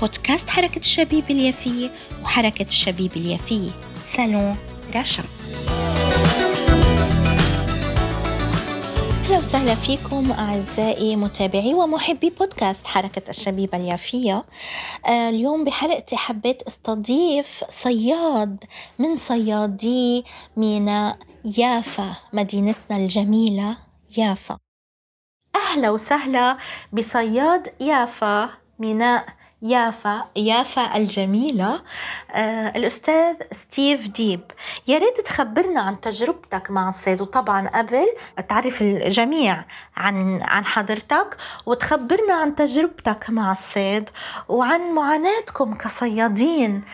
بودكاست حركة الشبيب اليافية وحركة الشبيب اليافية سالون رشا أهلا وسهلا فيكم أعزائي متابعي ومحبي بودكاست حركة الشبيبة اليافية آه اليوم بحلقتي حبيت أستضيف صياد من صيادي ميناء يافا مدينتنا الجميلة يافا. أهلا وسهلا بصياد يافا ميناء يافا يافا الجميلة. آه الأستاذ ستيف ديب. يا ريت تخبرنا عن تجربتك مع الصيد وطبعا قبل تعرف الجميع عن عن حضرتك وتخبرنا عن تجربتك مع الصيد وعن معاناتكم كصيادين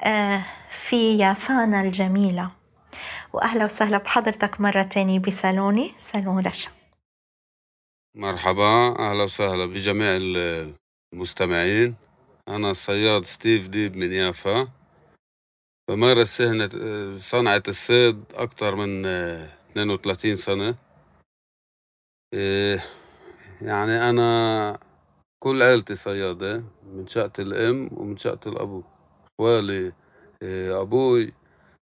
آه في يافانا الجميلة. وأهلا وسهلا بحضرتك مرة تانية بصالوني صالون رشا. مرحبا أهلا وسهلا بجميع المستمعين. أنا الصياد ستيف ديب من يافا بمارس مهنة صنعة الصيد أكتر من 32 سنة. إيه، يعني أنا كل عيلتي صيادة من شقة الأم ومن شقة الأبو. إخوالي إيه، أبوي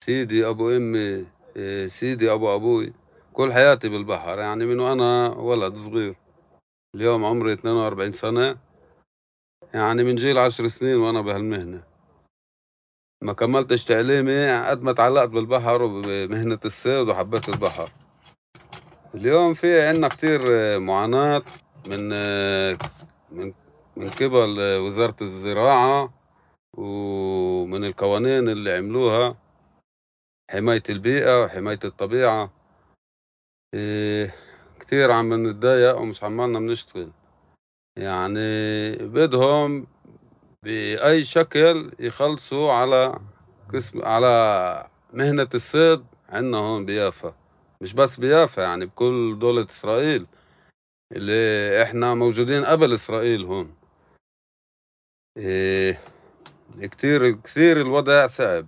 سيدي أبو أمي إيه، سيدي أبو أبوي. كل حياتي بالبحر يعني من وأنا ولد صغير. اليوم عمري 42 سنة. يعني من جيل عشر سنين وأنا بهالمهنة. ما كملتش تعليمي قد ما تعلقت بالبحر وبمهنة الصيد وحبيت البحر. اليوم في عنا كتير معاناة من من من قبل وزارة الزراعة ومن القوانين اللي عملوها حماية البيئة وحماية الطبيعة. إيه كتير عم نتضايق ومش عمالنا بنشتغل. يعني بدهم بأي شكل يخلصوا على قسم على مهنة الصيد عنا هون بيافا. مش بس بيافا يعني بكل دولة إسرائيل اللي إحنا موجودين قبل إسرائيل هون. إيه كتير كتير الوضع صعب.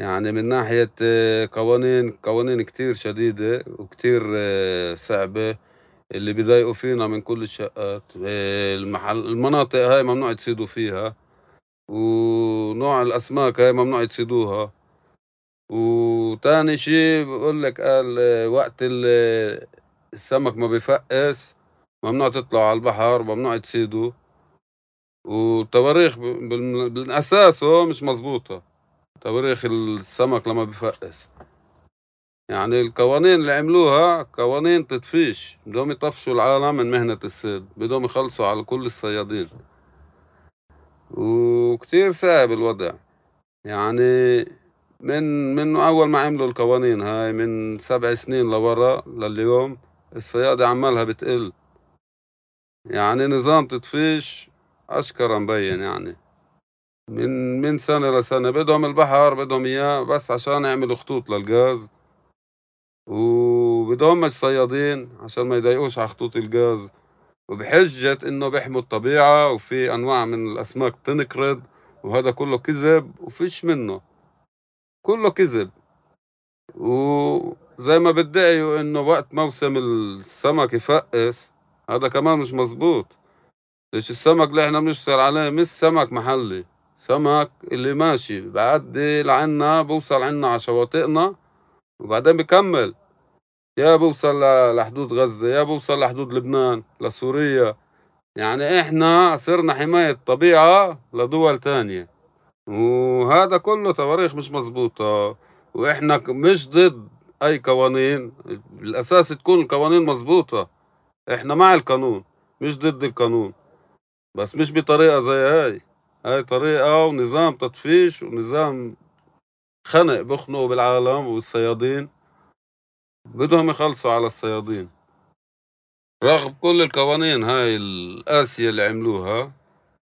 يعني من ناحية قوانين قوانين كتير شديدة وكتير صعبة. اللي بيضايقوا فينا من كل الشقات. المحل المناطق هاي ممنوع تصيدوا فيها. ونوع الأسماك هاي ممنوع تصيدوها وتاني شي بقول لك قال وقت السمك ما بيفقس ممنوع تطلعوا على البحر ممنوع تصيدوا والتواريخ بالأساس هو مش مزبوطة تواريخ السمك لما بيفقس يعني القوانين اللي عملوها قوانين تطفيش بدهم يطفشوا العالم من مهنة الصيد بدهم يخلصوا على كل الصيادين. وكتير صعب الوضع. يعني من من أول ما عملوا القوانين هاي من سبع سنين لورا لليوم الصيادة عمالها بتقل. يعني نظام تطفيش أشكرا مبين يعني. من من سنة لسنة بدهم البحر بدهم إياه بس عشان يعملوا خطوط للغاز. وبدهم مش صيادين عشان ما يضايقوش على خطوط الغاز. وبحجة إنه بيحموا الطبيعة وفي أنواع من الأسماك بتنقرض وهذا كله كذب وفيش منه. كله كذب. وزي ما بدعيوا إنه وقت موسم السمك يفقس هذا كمان مش مزبوط ليش السمك اللي إحنا بنشتغل عليه مش سمك محلي. سمك اللي ماشي بعدي لعنا بوصل عنا على شواطئنا وبعدين بكمل. يا بوصل لحدود غزة يا بوصل لحدود لبنان لسوريا. يعني إحنا صرنا حماية طبيعة لدول تانية. وهذا كله تواريخ مش مزبوطة وإحنا مش ضد أي قوانين. بالاساس تكون القوانين مزبوطة إحنا مع القانون مش ضد القانون. بس مش بطريقة زي هاي. هاي طريقة ونظام تطفيش ونظام خنق بخنقوا بالعالم والصيادين بدهم يخلصوا على الصيادين. رغم كل القوانين هاي القاسية اللي عملوها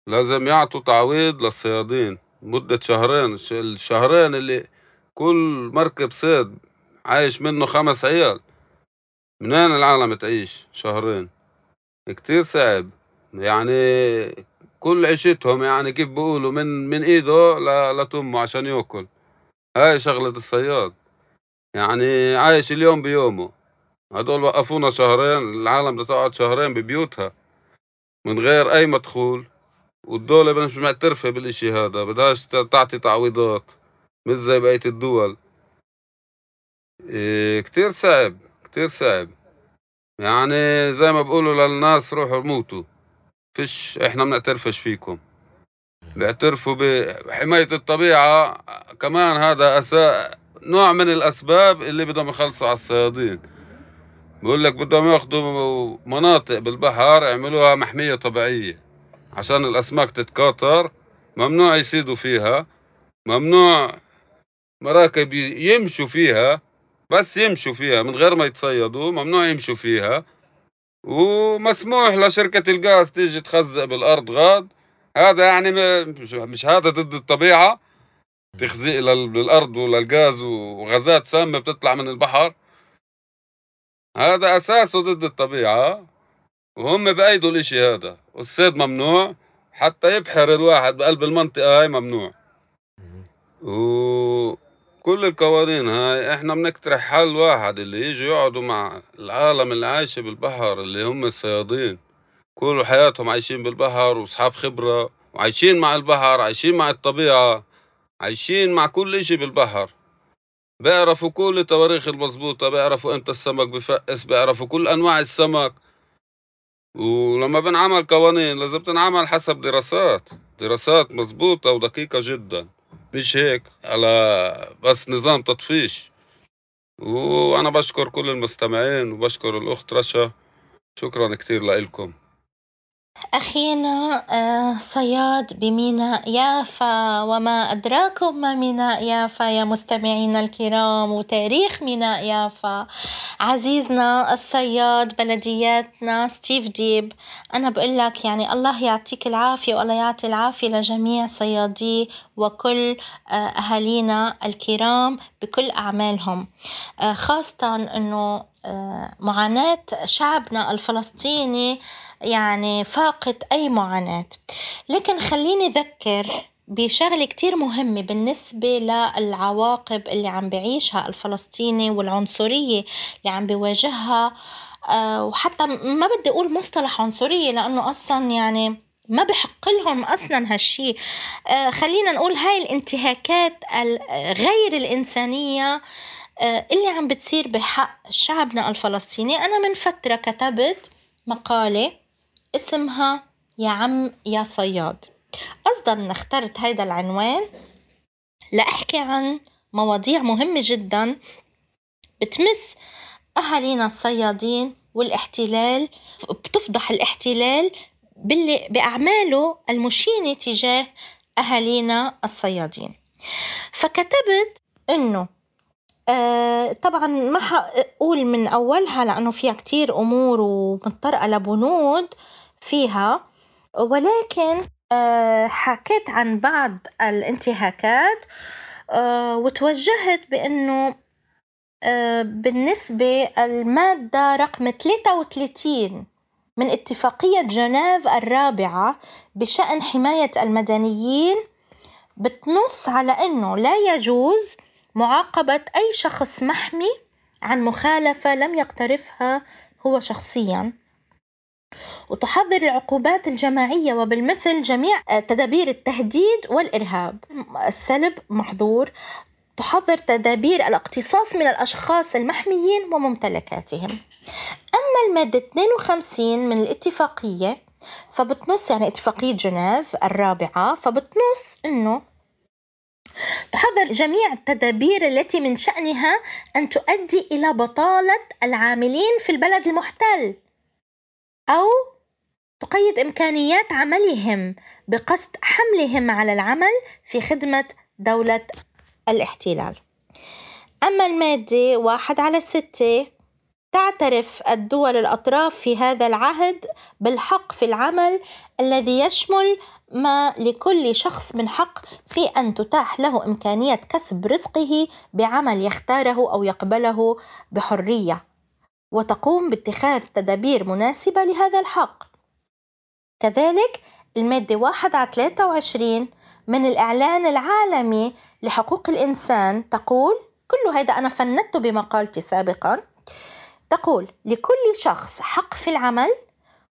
لازم يعطوا تعويض للصيادين. مدة شهرين الشهرين اللي كل مركب صيد عايش منه خمس عيال. منين العالم تعيش؟ شهرين. كتير صعب. يعني كل عيشتهم يعني كيف بيقولوا من من إيده لتمه عشان يأكل. هاي شغلة الصياد. يعني عايش اليوم بيومه. هدول وقفونا شهرين العالم بدها تقعد شهرين ببيوتها من غير أي مدخول. والدولة مش معترفة بالإشي هذا بدهاش تعطي تعويضات مش زي بقية الدول. إيه كتير صعب كتير صعب. يعني زي ما بقولوا للناس روحوا موتوا. فيش إحنا بنعترفش فيكم. بيعترفوا بحماية الطبيعة كمان هذا أسا... نوع من الأسباب اللي بدهم يخلصوا على الصيادين. بقول لك بدهم ياخذوا مناطق بالبحر يعملوها محمية طبيعية عشان الأسماك تتكاثر. ممنوع يصيدوا فيها. ممنوع مراكب يمشوا فيها. بس يمشوا فيها من غير ما يتصيدوا. ممنوع يمشوا فيها. ومسموح لشركة الغاز تيجي تخزق بالأرض غاد. هذا يعني مش هذا ضد الطبيعة. تخزيق للأرض وللغاز وغازات سامة بتطلع من البحر. هذا أساسه ضد الطبيعة. وهم بأيدوا الإشي هذا. والصيد ممنوع. حتى يبحر الواحد بقلب المنطقة هاي ممنوع. وكل القوانين هاي إحنا بنقترح حل واحد اللي يجوا يقعدوا مع العالم اللي عايشة بالبحر اللي هم الصيادين. كل حياتهم عايشين بالبحر وأصحاب خبرة وعايشين مع البحر عايشين مع الطبيعة. عايشين مع كل إشي بالبحر. بيعرفوا كل التواريخ المظبوطة بيعرفوا إمتى السمك بفقس بيعرفوا كل أنواع السمك. ولما بنعمل قوانين لازم تنعمل حسب دراسات. دراسات مظبوطة ودقيقة جدا. مش هيك؟ على بس نظام تطفيش. وأنا بشكر كل المستمعين وبشكر الأخت رشا. شكرا كتير لإلكم. أخينا آه، صياد بميناء يافا وما أدراكم ما ميناء يافا. يا مستمعينا الكرام وتاريخ ميناء يافا. عزيزنا الصياد بلدياتنا ستيف ديب. أنا بقول لك يعني الله يعطيك العافية والله يعطي العافية لجميع صيادي وكل آه، أهالينا الكرام بكل أعمالهم. آه، خاصة أنه معاناة شعبنا الفلسطيني يعني فاقت أي معاناة. لكن خليني أذكر بشغلة كتير مهمة بالنسبة للعواقب اللي عم بعيشها الفلسطيني والعنصرية اللي عم بيواجهها. آه، وحتى ما بدي أقول مصطلح عنصرية لأنه أصلا يعني ما بحق لهم أصلا هالشي. آه خلينا نقول هاي الانتهاكات غير الإنسانية اللي عم بتصير بحق شعبنا الفلسطيني. أنا من فترة كتبت مقالة اسمها يا عم يا صياد قصدا اخترت هيدا العنوان لأحكي عن مواضيع مهمة جدا بتمس أهالينا الصيادين والاحتلال بتفضح الاحتلال باللي بأعماله المشينة تجاه أهالينا الصيادين. فكتبت إنه آه طبعا ما حقول من أولها لأنه فيها كتير أمور ومتطرقة لبنود فيها. ولكن آه، حكيت عن بعض الانتهاكات آه، وتوجهت بأنه آه، بالنسبة المادة رقم 33 من اتفاقية جنيف الرابعة بشأن حماية المدنيين بتنص على أنه لا يجوز معاقبة أي شخص محمي عن مخالفة لم يقترفها هو شخصيا. وتحضر العقوبات الجماعية وبالمثل جميع تدابير التهديد والإرهاب. السلب محظور. تحضر تدابير الاقتصاص من الأشخاص المحميين وممتلكاتهم. أما المادة 52 من الاتفاقية فبتنص يعني اتفاقية جنيف الرابعة فبتنص إنه تحضر جميع التدابير التي من شأنها أن تؤدي إلى بطالة العاملين في البلد المحتل أو تقيد إمكانيات عملهم بقصد حملهم على العمل في خدمة دولة الاحتلال. أما المادة واحد على ستة تعترف الدول الأطراف في هذا العهد بالحق في العمل الذي يشمل ما لكل شخص من حق في أن تتاح له إمكانية كسب رزقه بعمل يختاره أو يقبله بحرية. وتقوم باتخاذ تدابير مناسبة لهذا الحق. كذلك المادة 1 على 23 من الإعلان العالمي لحقوق الإنسان تقول كل هذا أنا فندته بمقالتي سابقا تقول لكل شخص حق في العمل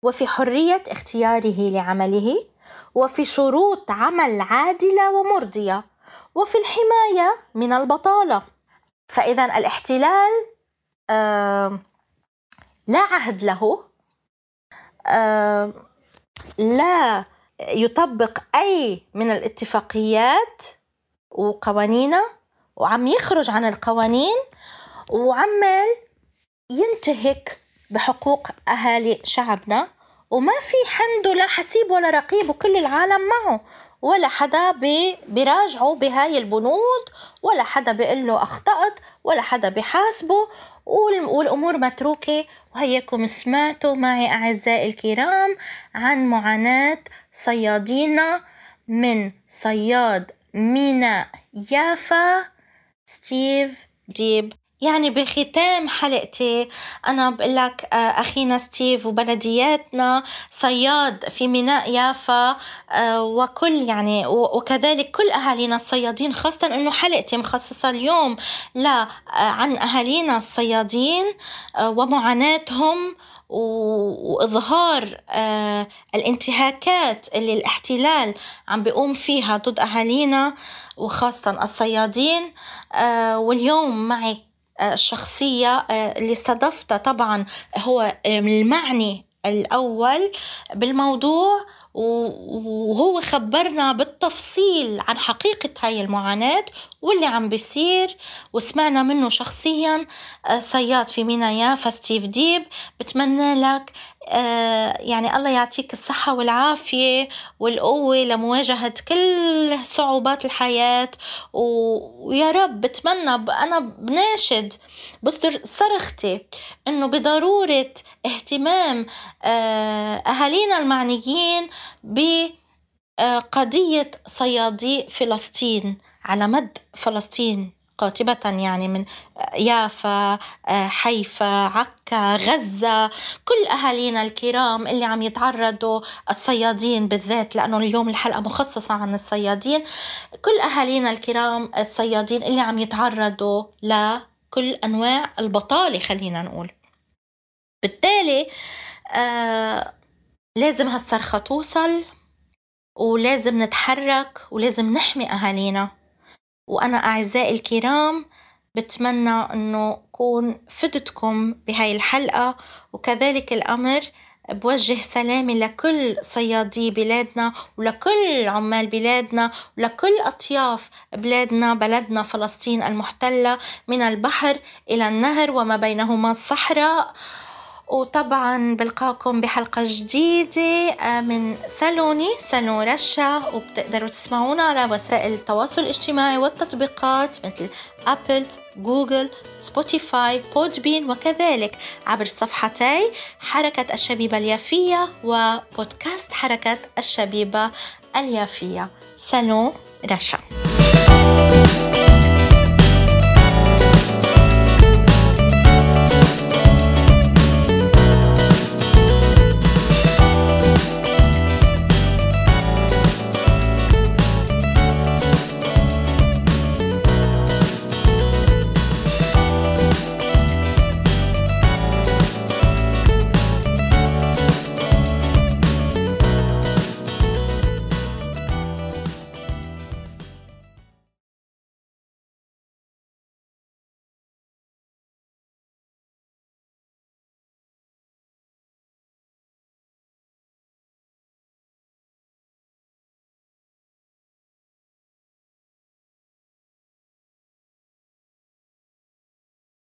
وفي حرية اختياره لعمله وفي شروط عمل عادلة ومرضية وفي الحماية من البطالة. فإذا الاحتلال لا عهد له لا يطبق أي من الاتفاقيات وقوانينه وعم يخرج عن القوانين وعمال ينتهك بحقوق أهالي شعبنا وما في عنده لا حسيب ولا رقيب وكل العالم معه. ولا حدا بيراجعه بهاي البنود ولا حدا بيقول له أخطأت ولا حدا بيحاسبه. والأمور متروكة. وهيكم سمعتوا معي أعزائي الكرام عن معاناة صيادينا من صياد ميناء يافا ستيف جيب. يعني بختام حلقتي. أنا بقول لك آه، أخينا ستيف وبلدياتنا صياد في ميناء يافا آه، وكل يعني وكذلك كل أهالينا الصيادين خاصة أنه حلقتي مخصصة اليوم لا آه، عن أهالينا الصيادين ومعاناتهم وإظهار الانتهاكات اللي الاحتلال عم بيقوم فيها ضد أهالينا وخاصة الصيادين واليوم معي الشخصية آه، اللي استضفتها طبعا هو المعني الأول بالموضوع وهو خبرنا بالتفصيل عن حقيقة هاي المعاناة واللي عم بيصير وسمعنا منه شخصيا آه، صياد في مينا يافا ستيف ديب. بتمنى لك آه، يعني الله يعطيك الصحة والعافية والقوة لمواجهة كل صعوبات الحياة. ويا رب بتمنى أنا بناشد بصدر صرختي إنه بضرورة اهتمام آه، أهالينا المعنيين بقضية صيادي فلسطين على مد فلسطين قاطبة يعني من يافا حيفا عكا غزة كل أهالينا الكرام اللي عم يتعرضوا الصيادين بالذات لأنه اليوم الحلقة مخصصة عن الصيادين. كل أهالينا الكرام الصيادين اللي عم يتعرضوا لكل أنواع البطالة خلينا نقول. بالتالي آه لازم هالصرخة توصل ولازم نتحرك ولازم نحمي أهالينا. وأنا أعزائي الكرام بتمنى أنه كون فدتكم بهاي الحلقة وكذلك الأمر بوجه سلامي لكل صيادي بلادنا ولكل عمال بلادنا ولكل أطياف بلادنا بلدنا فلسطين المحتلة من البحر إلى النهر وما بينهما الصحراء. وطبعا بلقاكم بحلقة جديدة آه، من سالوني سالون رشا وبتقدروا تسمعونا على وسائل التواصل الاجتماعي والتطبيقات مثل Apple Google Spotify Podbean وكذلك. عبر صفحتي حركة الشبيبة اليافية وبودكاست حركة الشبيبة اليافية. سالون رشا